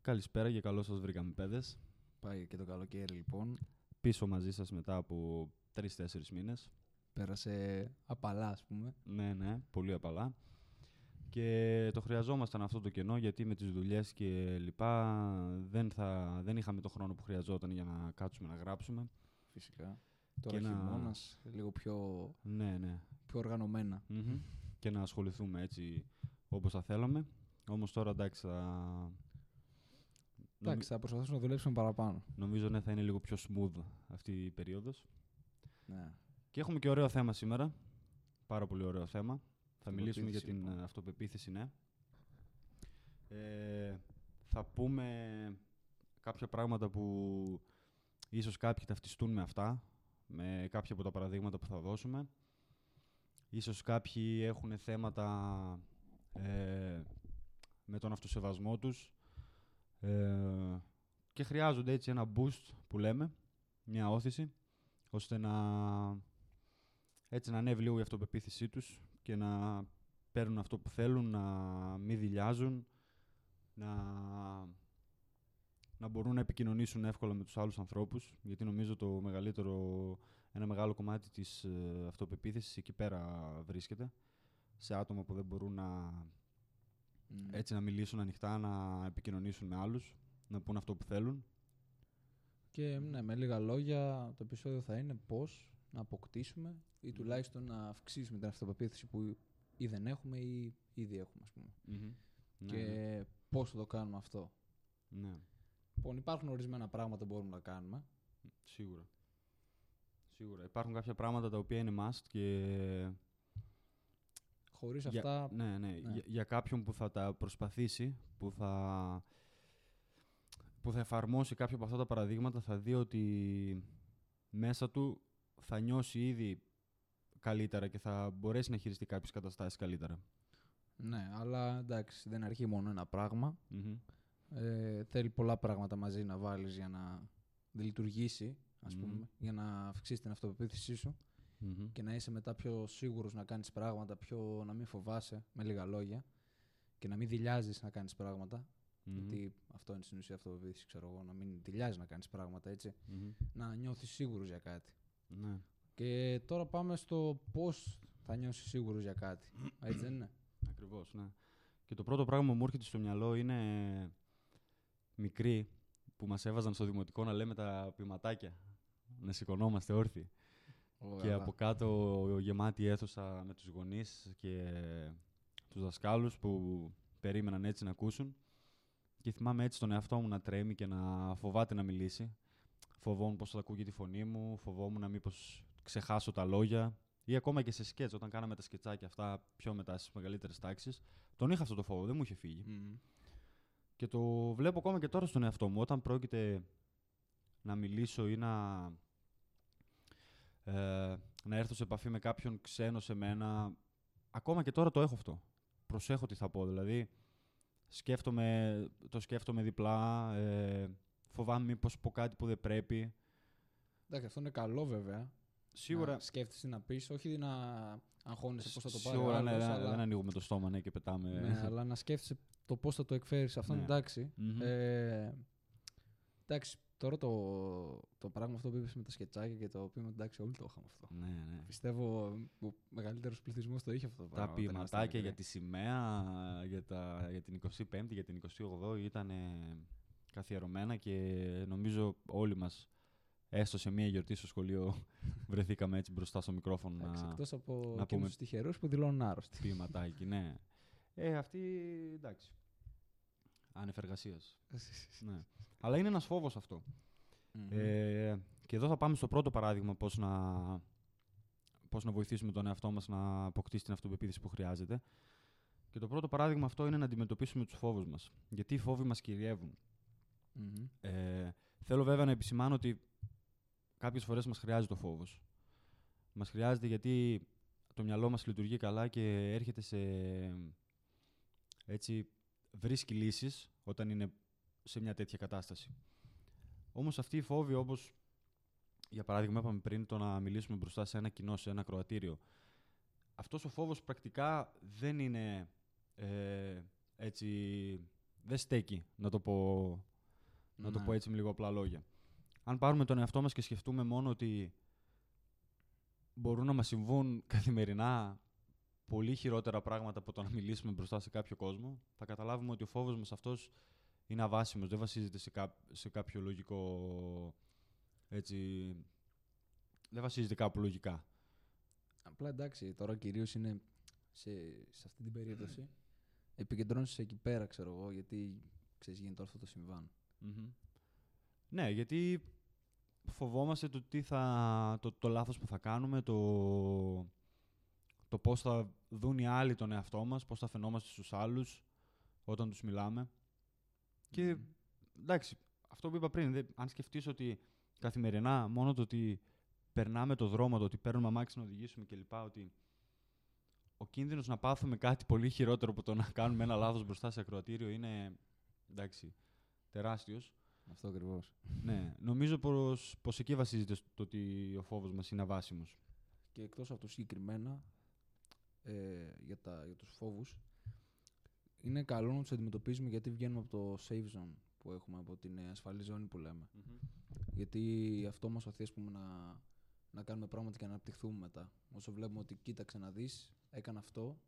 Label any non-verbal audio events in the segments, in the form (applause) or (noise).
Καλησπέρα και καλώς σας βρήκαμε παιδες. Πάει και το καλοκαίρι λοιπόν. Πίσω μαζί σας μετά από τρεις-τέσσερις μήνες. Πέρασε απαλά ας πούμε. Ναι, ναι, πολύ απαλά. Και το χρειαζόμασταν αυτό το κενό γιατί με τις δουλειές και λοιπά δεν, θα, δεν είχαμε το χρόνο που χρειαζόταν για να κάτσουμε να γράψουμε. Φυσικά. Τώρα Και να- χειμώνας, λίγο πιο, Ναι, ναι. πιο οργανωμένα. Μμμ. Και να ασχοληθούμε έτσι όπως θα θέλαμε. Όμως τώρα εντάξει θα... Εντάξει, θα προσπαθήσουμε να δουλέψουμε παραπάνω. Νομίζω ναι, θα είναι λίγο πιο smooth αυτή η περίοδος. Ναι. Και έχουμε και ωραίο θέμα σήμερα. Πάρα πολύ ωραίο θέμα. Θα μιλήσουμε για Αυτοπεποίθηση, την λοιπόν. ε, αυτοπεποίθηση, ναι. Ε, θα πούμε κάποια πράγματα που ίσως κάποιοι ταυτιστούν με αυτά, με κάποια από τα παραδείγματα που θα δώσουμε. Ίσως κάποιοι έχουν θέματα ε, με τον αυτοσεβασμό τους ε, και χρειάζονται έτσι ένα boost που λέμε, μια όθηση, ώστε να, έτσι, να ανέβει λίγο η αυτοπεποίθησή τους και να παίρνουν αυτό που θέλουν, να μην δηλιάζουν, να, να μπορούν να επικοινωνήσουν εύκολα με τους άλλους ανθρώπους, γιατί νομίζω το μεγαλύτερο, ένα μεγάλο κομμάτι της ε, αυτοπεποίθησης εκεί πέρα βρίσκεται, σε άτομα που δεν μπορούν να, Μμ. έτσι, να μιλήσουν ανοιχτά, να επικοινωνήσουν με άλλους, να πούν αυτό που θέλουν. Και ναι, με λίγα λόγια το επεισόδιο θα είναι πώς να αποκτήσουμε ή τουλάχιστον να αυξήσουμε την αυτοπεποίθηση που ή δεν έχουμε ή ήδη έχουμε ας πούμε. Ναι, και ναι. πώς θα το κάνουμε αυτό. ναι. Λοιπόν, υπάρχουν ορισμένα πράγματα που μπορούμε να κάνουμε. Σίγουρα. Σίγουρα. Υπάρχουν κάποια πράγματα τα οποία είναι must και Χωρίς για, αυτά ναι, ναι, ναι. Για, για κάποιον που θα τα προσπαθήσει, που θα, που θα εφαρμόσει κάποια από αυτά τα παραδείγματα, θα δει ότι μέσα του θα νιώσει ήδη καλύτερα και θα μπορέσει να χειριστεί κάποιες καταστάσεις καλύτερα. Ναι, αλλά εντάξει, δεν αρκεί μόνο ένα πράγμα. Μμμ. Ε, θέλει πολλά πράγματα μαζί να βάλεις για να λειτουργήσει, ας Μμμ. πούμε, για να αυξήσει την αυτοπεποίθησή σου Μμμ. και να είσαι μετά πιο σίγουρος να κάνεις πράγματα, πιο να μην φοβάσαι, με λίγα λόγια, και να μην δηλιάζεις να κάνεις πράγματα. Μμμ. Γιατί αυτό είναι στην ουσία αυτοπεποίθηση, ξέρω εγώ, να μην δηλιάζεις να κάνεις πράγματα, έτσι. Μμμ. Να νιώθεις σίγουρος για κάτι. Ναι. Και τώρα πάμε στο πώς θα νιώσεις σίγουρος για κάτι. (clears throat) Έτσι δεν είναι; Ακριβώς, ναι. Και το πρώτο πράγμα που μου έρχεται στο μυαλό είναι μικροί που μας έβαζαν στο δημοτικό να λέμε τα ποιηματάκια. Να σηκωνόμαστε όρθιοι. Και από κάτω γεμάτη αίθουσα με τους γονείς και τους δασκάλους που περίμεναν έτσι να ακούσουν. Και θυμάμαι έτσι τον εαυτό μου να τρέμει και να φοβάται να μιλήσει. Φοβόμουν πώς θα ακούγει τη φωνή μου, φοβόμουν να μήπως ξεχάσω τα λόγια. Ή ακόμα και σε σκέτς, όταν κάναμε τα σκετσάκια αυτά πιο μετά στις μεγαλύτερες τάξεις. Τον είχα αυτό το φόβο, δεν μου είχε φύγει. Μμμ. Και το βλέπω ακόμα και τώρα στον εαυτό μου. Όταν πρόκειται να μιλήσω ή να, ε, να έρθω σε επαφή με κάποιον ξένο σε μένα, ακόμα και τώρα το έχω αυτό. Προσέχω τι θα πω. Δηλαδή, σκέφτομαι, το σκέφτομαι διπλά, ε, φοβάμαι μήπως πω κάτι που δεν πρέπει. Εντάξει, αυτό είναι καλό βέβαια. Σίγουρα, Να σκέφτεσαι να πεις, όχι να αγχώνεσαι πώς θα το πάρει. ο σίγουρα ναι, άλλος, δεν, αλλά... δεν ανοίγουμε το στόμα ναι, και πετάμε. Ναι, αλλά να σκέφτεσαι το πώς θα το εκφέρεις. Αυτό είναι Ναι. εντάξει. Μμμ. Ε, εντάξει, τώρα το, το πράγμα αυτό που είπες με τα σκετσάκια και το οποίο εντάξει, όλοι το είχαμε αυτό. ναι, ναι. Πιστεύω ο μεγαλύτερος πληθυσμός το είχε αυτό το Τα πράγμα. όταν ήμασταν ποιηματάκια για μικροί. τη σημαία, για, τα, για την 25η, για την 28η ήταν καθιερωμένα και νομίζω όλοι μας, έστω σε μία γιορτή στο σχολείο, (laughs) βρεθήκαμε έτσι μπροστά στο μικρόφωνο Εντάξει, να Εκτός από να εκείνους πούμε- τους τυχερούς που δηλώνουν άρρωστοι. ποιηματάκι, ναι. Ε, αυτή, εντάξει, άνευ εργασίας. ναι. Αλλά είναι ένας φόβος αυτό. Μμμ. Ε, και εδώ θα πάμε στο πρώτο παράδειγμα πώς να, πώς να βοηθήσουμε τον εαυτό μας να αποκτήσει την αυτοπεποίθηση που χρειάζεται. Και το πρώτο παράδειγμα αυτό είναι να αντιμετωπίσουμε τους φόβους μας. Γιατί οι φόβοι μας κυριεύουν. Μμμ. Ε, θέλω βέβαια να επισημάνω ότι κάποιες φορές μας χρειάζεται ο φόβος. Μας χρειάζεται γιατί το μυαλό μας λειτουργεί καλά και έρχεται σε... έτσι βρίσκει λύσεις όταν είναι σε μια τέτοια κατάσταση. Όμως αυτή η φόβη όπως για παράδειγμα είπαμε πριν το να μιλήσουμε μπροστά σε ένα κοινό, σε ένα κροατήριο αυτός ο φόβος πρακτικά δεν είναι ε, έτσι δεν στέκει, να το πω, να το Ναι. πω έτσι με λίγο απλά λόγια. Αν πάρουμε τον εαυτό μας και σκεφτούμε μόνο ότι μπορούν να μας συμβούν καθημερινά πολύ χειρότερα πράγματα από το να μιλήσουμε μπροστά σε κάποιο κόσμο, θα καταλάβουμε ότι ο φόβος μας αυτός είναι αβάσιμος, δεν βασίζεται σε, κά- σε κάποιο λογικό, έτσι, δεν βασίζεται κάπου λογικά. Απλά εντάξει, τώρα κυρίως είναι σε, σε αυτή την περίπτωση. (clears throat) Επικεντρώνεσαι εκεί πέρα, ξέρω εγώ, γιατί ξέρεις, γίνεται όλο αυτό το συμβάν. Μμμ. Ναι, γιατί φοβόμαστε το, τι θα, το, το λάθος που θα κάνουμε, το, το πώς θα δουν οι άλλοι τον εαυτό μας, πώς θα φαινόμαστε στους άλλους όταν τους μιλάμε. Και Μμμ. εντάξει, αυτό που είπα πριν, δε- αν σκεφτείς ότι καθημερινά μόνο το ότι περνάμε το δρόμο, το ότι παίρνουμε αμάξι να οδηγήσουμε κλπ. Ότι ο κίνδυνος να πάθουμε κάτι πολύ χειρότερο από το να κάνουμε ένα λάθος μπροστά σε ακροατήριο είναι εντάξει, τεράστιος. Αυτό ακριβώς. ναι, νομίζω πως, πως εκεί βασίζεται στο ότι ο φόβος μας είναι αβάσιμος. Και εκτός αυτού συγκεκριμένα ε, για, τα, για τους φόβους είναι καλό να τους αντιμετωπίζουμε γιατί βγαίνουμε από το safe zone που έχουμε, από την ε, ασφαλή ζώνη που λέμε. Γιατί αυτό μας οθεί ας πούμε, να, να κάνουμε πράγματα και να αναπτυχθούμε μετά. Όσο βλέπουμε ότι κοίταξε να δεις, έκανα αυτό,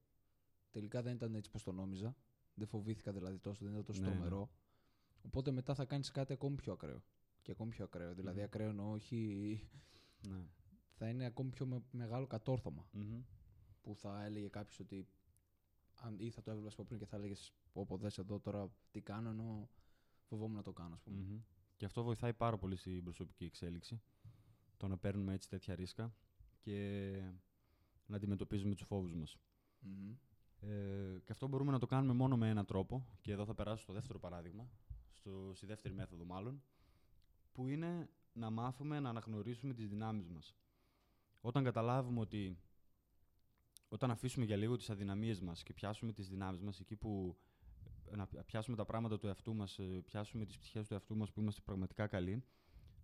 τελικά δεν ήταν έτσι πως το νόμιζα. Δεν φοβήθηκα δηλαδή τόσο, δεν ήταν τόσο Ναι, ναι. τρομερό. Οπότε μετά θα κάνεις κάτι ακόμη πιο ακραίο. Και ακόμη πιο ακραίο. Δηλαδή Μμμ. ακραίο εννοώ όχι... Ναι. Θα είναι ακόμη πιο με- μεγάλο κατόρθωμα Μμμ. Που θα έλεγε κάποιος ότι. Αν, ή θα το έβλεπες από πριν και θα έλεγες Όπω δες εδώ τώρα τι κάνω, ενώ φοβόμουν να το κάνω, ας πούμε. Μμμ. Και αυτό βοηθάει πάρα πολύ στην προσωπική εξέλιξη. Το να παίρνουμε έτσι τέτοια ρίσκα και να αντιμετωπίζουμε τους φόβους μας. Μμμ. Ε, και αυτό μπορούμε να το κάνουμε μόνο με έναν τρόπο. Και εδώ θα περάσω στο δεύτερο παράδειγμα, στο, στη δεύτερη μέθοδο μάλλον, που είναι να μάθουμε να αναγνωρίσουμε τις δυνάμεις μας. Όταν καταλάβουμε ότι όταν αφήσουμε για λίγο τις αδυναμίες μας και πιάσουμε τις δυνάμεις μας εκεί που να πιάσουμε τα πράγματα του εαυτού μας, ε, πιάσουμε τις πτυχές του εαυτού μας που είμαστε πραγματικά καλοί,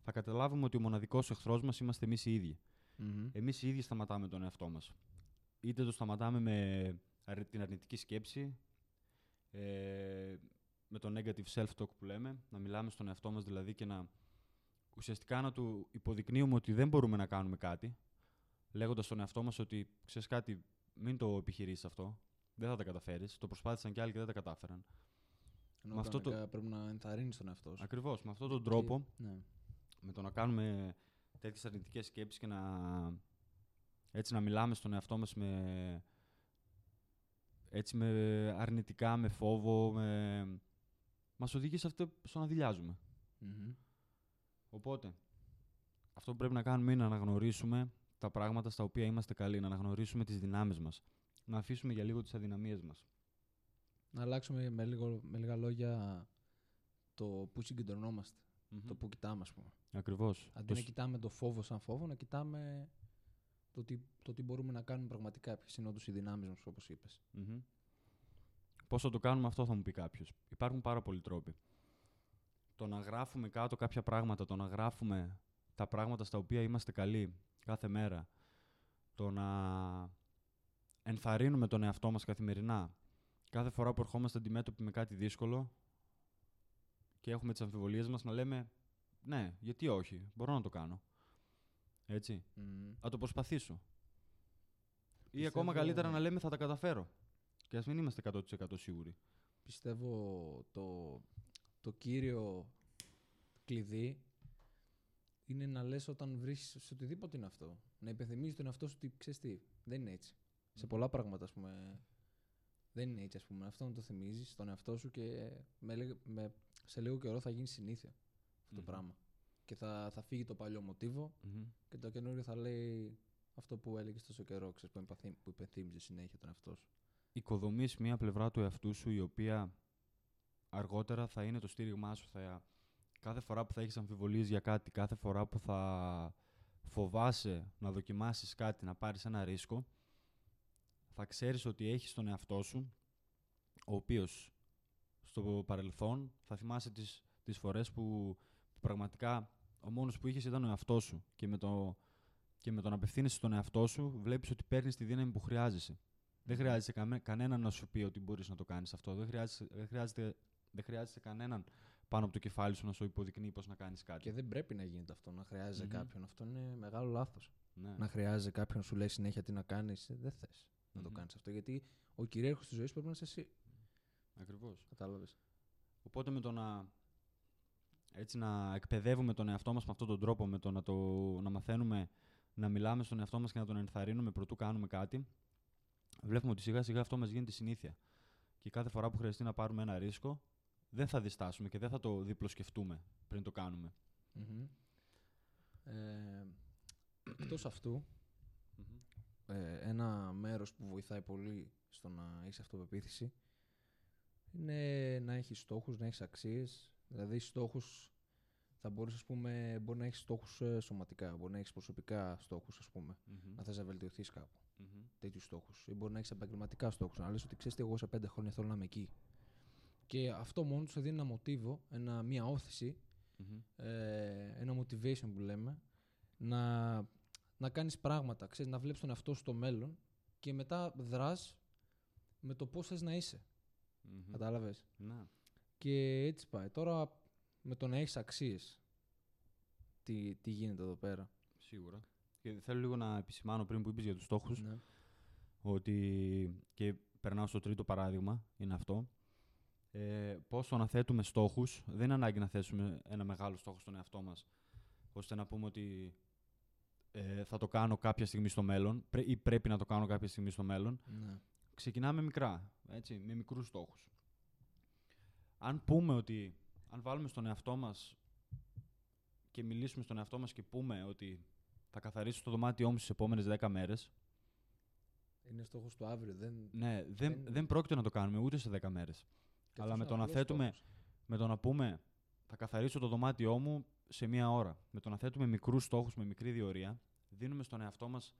θα καταλάβουμε ότι ο μοναδικός εχθρός μας είμαστε εμείς οι ίδιοι. Μμμ. Εμείς οι ίδιοι σταματάμε τον εαυτό μας. Είτε το σταματάμε με αρ- την αρνητική σκέψη, ε, με το negative self-talk που λέμε, να μιλάμε στον εαυτό μας δηλαδή και να ουσιαστικά να του υποδεικνύουμε ότι δεν μπορούμε να κάνουμε κάτι, λέγοντας στον εαυτό μας ότι, ξέρεις κάτι, μην το επιχειρήσεις αυτό, δεν θα τα καταφέρεις, το προσπάθησαν κι άλλοι και δεν τα κατάφεραν. Ενώ με αυτό το- κανονικά πρέπει να ενθαρρύνεις τον εαυτό σου. Ακριβώς, με αυτόν τον τρόπο, Και- ναι. με το να κάνουμε τέτοιες αρνητικές σκέψεις και να, έτσι να μιλάμε στον εαυτό μας με, έτσι με αρνητικά, με φόβο, με... μας οδηγεί σε αυτό στο να δηλιάζουμε. Μμμ. Οπότε, αυτό που πρέπει να κάνουμε είναι να αναγνωρίσουμε τα πράγματα στα οποία είμαστε καλοί, να αναγνωρίσουμε τις δυνάμεις μας, να αφήσουμε για λίγο τις αδυναμίες μας. Να αλλάξουμε με, λίγο, με λίγα λόγια το που συγκεντρωνόμαστε, το που κοιτάμε, ας πούμε. Ακριβώς. Αντί Το να σ- κοιτάμε το φόβο σαν φόβο, να κοιτάμε το τι, το τι μπορούμε να κάνουμε πραγματικά, ποιε είναι όντω οι δυνάμεις μας, όπως είπες. Μμμ. Πώς θα το κάνουμε αυτό θα μου πει κάποιος. Υπάρχουν πάρα πολλοί τρόποι. Το να γράφουμε κάτω κάποια πράγματα, το να γράφουμε τα πράγματα στα οποία είμαστε καλοί κάθε μέρα, το να ενθαρρύνουμε τον εαυτό μας καθημερινά, κάθε φορά που ερχόμαστε αντιμέτωποι με κάτι δύσκολο και έχουμε τις αμφιβολίες μας να λέμε ναι, γιατί όχι, μπορώ να το κάνω. Έτσι. Θα το προσπαθήσω. Ή Πιστεύω- ακόμα καλύτερα να λέμε θα τα καταφέρω. Και ας μην είμαστε 100% σίγουροι. Πιστεύω το, το κύριο κλειδί είναι να λες όταν βρεις σε οτιδήποτε είναι αυτό. Να υπενθυμίζεις τον εαυτό σου ότι ξέρεις τι, δεν είναι έτσι. Σε πολλά πράγματα, ας πούμε, δεν είναι έτσι, ας πούμε. Αυτό να το θυμίζεις στον εαυτό σου και με, λίγ- με, σε λίγο καιρό θα γίνει συνήθεια αυτό Μμμ. το πράγμα. Και θα, θα φύγει το παλιό μοτίβο Μμμ. και το καινούριο θα λέει αυτό που έλεγες τόσο καιρό, ξέρεις, που, εμπαθή- που υπενθύμιζες συνέχεια τον εαυτό σου. Οικοδομείς μία πλευρά του εαυτού σου η οποία αργότερα θα είναι το στήριγμά σου. Θα... Κάθε φορά που θα έχεις αμφιβολίες για κάτι, κάθε φορά που θα φοβάσαι να δοκιμάσεις κάτι, να πάρεις ένα ρίσκο, θα ξέρεις ότι έχεις τον εαυτό σου, ο οποίος στο παρελθόν θα θυμάσαι τις, τις φορές που, που πραγματικά ο μόνος που είχες ήταν ο εαυτός σου και με το, και με το να απευθύνεσαι στον εαυτό σου βλέπεις ότι παίρνεις τη δύναμη που χρειάζεσαι. Δεν χρειάζεται καμέ, κανένα να σου πει ότι μπορείς να το κάνεις αυτό. Δεν χρειάζεται, δεν χρειάζεται Δεν χρειάζεσαι κανέναν πάνω από το κεφάλι σου να σου υποδεικνύει πώς να κάνεις κάτι. Και δεν πρέπει να γίνεται αυτό, να χρειάζεσαι Μμμ. κάποιον. Αυτό είναι μεγάλο λάθος. Ναι. Να χρειάζεσαι κάποιον να σου λέει συνέχεια τι να κάνεις. Δεν θες να το Μμμ. κάνεις αυτό. Γιατί ο κυρίαρχος της ζωής πρέπει να είσαι εσύ. Ακριβώς. Κατάλαβες. Οπότε με το να, έτσι, να εκπαιδεύουμε τον εαυτό μας με αυτόν τον τρόπο, με το να, το να μαθαίνουμε να μιλάμε στον εαυτό μας και να τον ενθαρρύνουμε προτού κάνουμε κάτι, βλέπουμε ότι σιγά σιγά αυτό μας γίνεται συνήθεια. Και κάθε φορά που χρειαστεί να πάρουμε ένα ρίσκο, δεν θα διστάσουμε και δεν θα το διπλοσκεφτούμε πριν το κάνουμε. Ε, εκτός αυτού, ε, ένα μέρος που βοηθάει πολύ στο να έχεις αυτοπεποίθηση είναι να έχεις στόχους, να έχεις αξίες. Δηλαδή στόχους θα μπορείς, ας πούμε, μπορεί να έχεις στόχους ε, σωματικά, μπορεί να έχεις προσωπικά στόχους, ας πούμε, Μμμ. να θες να βελτιωθείς κάπου, Μμμ. τέτοιους στόχους. Ή μπορεί να έχεις επαγγελματικά στόχους, να λες ότι ξέρεις τι, εγώ σε πέντε χρόνια θέλω να είμαι εκεί. Και αυτό μόνο τους σε δίνει ένα μοτίβο, ένα, μια όθηση Μμμ. ε, ένα motivation που λέμε, να, να κάνεις πράγματα, ξέρεις, να βλέπεις τον εαυτό σου στο μέλλον και μετά δράς με το πώς θες να είσαι. Μμμ. Κατάλαβες; Ναι. Και έτσι πάει. Τώρα με το να έχεις αξίες, τι, τι γίνεται εδώ πέρα; Σίγουρα. Και θέλω λίγο να επισημάνω πριν που είπες για τους στόχους, Ναι. ότι και περνάω στο τρίτο παράδειγμα, είναι αυτό. Ε, πώς το να θέτουμε στόχους, δεν είναι ανάγκη να θέσουμε ένα μεγάλο στόχο στον εαυτό μας, ώστε να πούμε ότι ε, θα το κάνω κάποια στιγμή στο μέλλον πρέ- ή πρέπει να το κάνω κάποια στιγμή στο μέλλον. Ναι. Ξεκινάμε μικρά, έτσι, με μικρούς στόχους. Αν πούμε ότι, αν βάλουμε στον εαυτό μας και μιλήσουμε στον εαυτό μας και πούμε ότι θα καθαρίσω το δωμάτιό μου στις επόμενες 10 μέρες, Είναι στόχος του αύριο. Δεν... ναι, δεν, Δεν- δεν πρόκειται να το κάνουμε ούτε σε 10 μέρες. Και Αλλά αυτός με είναι το να απλός θέτουμε- στόχος. Με το να πούμε θα καθαρίσω το δωμάτιό μου σε μία ώρα. Με το να θέτουμε μικρούς στόχους με μικρή διορία, δίνουμε στον εαυτό μας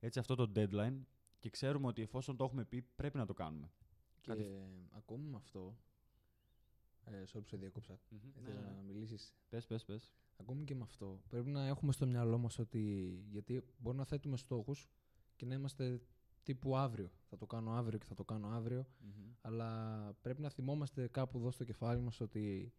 έτσι αυτό το deadline και ξέρουμε ότι εφόσον το έχουμε πει πρέπει να το κάνουμε. Και κάτι- ακόμη με αυτό, ε, sorry που σε διακόψα, ήθελα Ναι, ναι. να μιλήσεις; Πες, πες, πες. Ακόμη και με αυτό, πρέπει να έχουμε στο μυαλό μας ότι. Γιατί μπορεί να θέτουμε στόχους και να είμαστε τύπου αύριο. Θα το κάνω αύριο και θα το κάνω αύριο. Αλλά πρέπει να θυμόμαστε κάπου εδώ στο κεφάλι μας ότι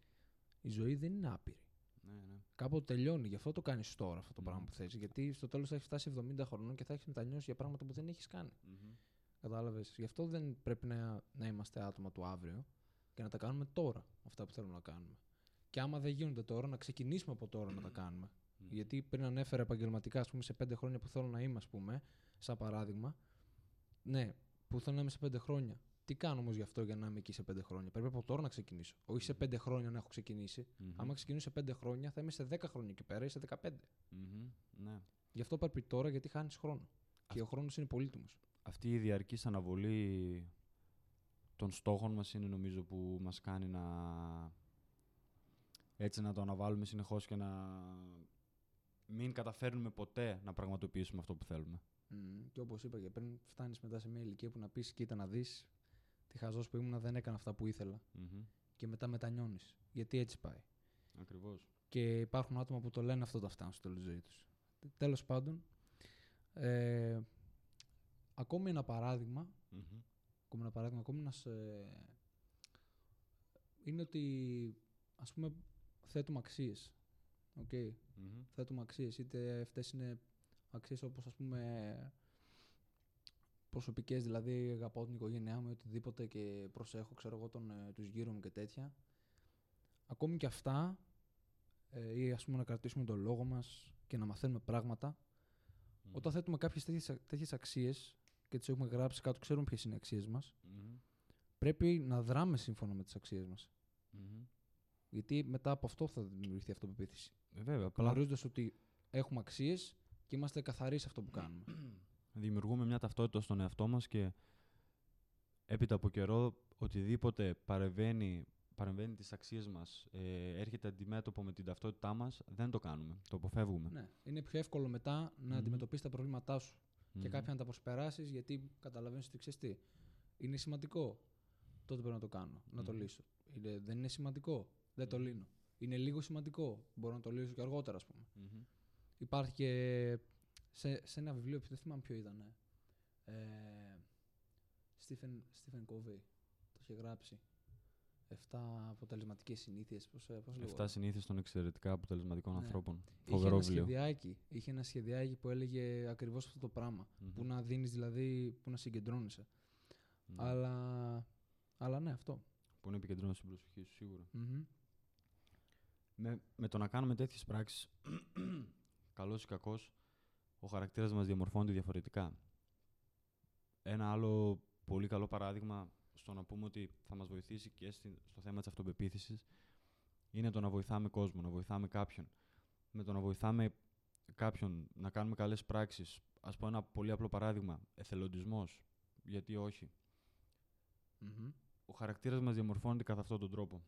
η ζωή δεν είναι άπειρη. Ναι, ναι. Κάποτε τελειώνει. Γι' αυτό το κάνεις τώρα αυτό το Μμμ. πράγμα που θες. Γιατί στο τέλος θα έχεις φτάσει 70 χρονών και θα έχεις μετανιώσει για πράγματα που δεν έχεις κάνει. Μμμ. Κατάλαβες. Γι' αυτό δεν πρέπει να, να είμαστε άτομα του αύριο και να τα κάνουμε τώρα αυτά που θέλουμε να κάνουμε. Και άμα δεν γίνονται τώρα, να ξεκινήσουμε από τώρα να τα κάνουμε. Μμμ. Γιατί πριν ανέφερα επαγγελματικά, ας πούμε, σε πέντε χρόνια που θέλω να είμαι, ας πούμε, σαν παράδειγμα. Ναι, που θέλω να είμαι σε πέντε χρόνια. Τι κάνω όμως γι' αυτό για να είμαι εκεί σε πέντε χρόνια; Πρέπει από τώρα να ξεκινήσω. Όχι σε πέντε χρόνια να έχω ξεκινήσει. Μμμ. Άμα ξεκινήσω σε πέντε χρόνια, θα είμαι σε 10 χρόνια εκεί πέρα ή σε 15. Μμμ. Ναι. Γι' αυτό πρέπει τώρα, γιατί χάνεις χρόνο. Και ο χρόνος είναι πολύτιμος. Αυτή η διαρκής αναβολή των στόχων μας είναι νομίζω που μας κάνει να έτσι να το αναβάλουμε συνεχώς και να μην καταφέρνουμε ποτέ να πραγματοποιήσουμε αυτό που θέλουμε. Και όπως είπα και πριν, φτάνεις μετά σε μια ηλικία που να πεις: Κοίτα να δεις, τι χαζός που ήμουν, δεν έκανα αυτά που ήθελα. Μμμ. Και μετά μετανιώνεις. Γιατί έτσι πάει. Ακριβώς. Και υπάρχουν άτομα που το λένε αυτό το φτάνουν στο τέλο τη ζωή τους. Τέλος πάντων, ε, ακόμη ένα παράδειγμα, Μμμ. ακόμη ένα παράδειγμα, ακόμη ένας, ε, είναι ότι ας πούμε θέτουμε αξίες. Okay. Μμμ. θέτουμε αξίες. Είτε αυτές είναι αξίες όπως ας πούμε προσωπικές, δηλαδή αγαπάω την οικογένειά μου, οτιδήποτε και προσέχω, ξέρω εγώ, τον, ε, τους γύρω μου και τέτοια. Ακόμη και αυτά, ε, ή ας πούμε να κρατήσουμε τον λόγο μας και να μαθαίνουμε πράγματα, Μμμ. όταν θέτουμε κάποιες τέτοιες, α- τέτοιες αξίες και τις έχουμε γράψει κάτω, ξέρουμε ποιες είναι οι αξίες μας, Μμμ. πρέπει να δράμε σύμφωνα με τις αξίες μας. Μμμ. Γιατί μετά από αυτό θα δημιουργηθεί αυτοπεποίθηση. Ε, Βέβαια, απλά Γνωρίζοντας ότι έχουμε αξίες και είμαστε καθαροί σε αυτό που κάνουμε. (clears throat) δημιουργούμε μια ταυτότητα στον εαυτό μας και έπειτα από καιρό οτιδήποτε παρεμβαίνει, παρεμβαίνει τις αξίες μας, ε, έρχεται αντιμέτωπο με την ταυτότητά μας, δεν το κάνουμε, το αποφεύγουμε. ναι. Είναι πιο εύκολο μετά να Μμμ. αντιμετωπίσει τα προβλήματά σου και Μμμ. κάποια να τα προσπεράσεις γιατί καταλαβαίνεις ότι ξέρεις τι. Είναι σημαντικό. Τότε πρέπει να το κάνω, να το Μμμ. λύσω. Είναι, δεν είναι σημαντικό. Δεν το Μμμ. λύνω. Είναι λίγο σημαντικό. Μπορώ να το λύσω και αργότερα, ας πούμε. Μμμ. Υπάρχει και σε, σε ένα βιβλίο, δεν θυμάμαι ποιο ήταν. Ε, Stephen, Stephen Covey το είχε γράψει. 7 αποτελεσματικές συνήθειες. Πώς, ε, πώς 7 συνήθειες των εξαιρετικά αποτελεσματικών Ναι. ανθρώπων. Είχε Φοβερό ένα βιβλίο. σχεδιάκι. Είχε ένα σχεδιάκι που έλεγε ακριβώς αυτό το πράγμα. Μμμ. Που να δίνεις δηλαδή, που να συγκεντρώνεσαι. Ναι. Αλλά, αλλά ναι, αυτό. Που να επικεντρώνει την προσοχή σου σίγουρα. Μμμ. Με, με το να κάνουμε τέτοιες πράξεις, καλός ή κακός, ο χαρακτήρας μας διαμορφώνεται διαφορετικά. Ένα άλλο πολύ καλό παράδειγμα στο να πούμε ότι θα μας βοηθήσει και στη- στο θέμα της αυτοπεποίθησης είναι το να βοηθάμε κόσμο, να βοηθάμε κάποιον. Με το να βοηθάμε κάποιον να κάνουμε καλές πράξεις. Α πω ένα πολύ απλό παράδειγμα. Εθελοντισμός. Γιατί όχι. Μμμ. Ο χαρακτήρας μας διαμορφώνεται κατά αυτόν τον τρόπο.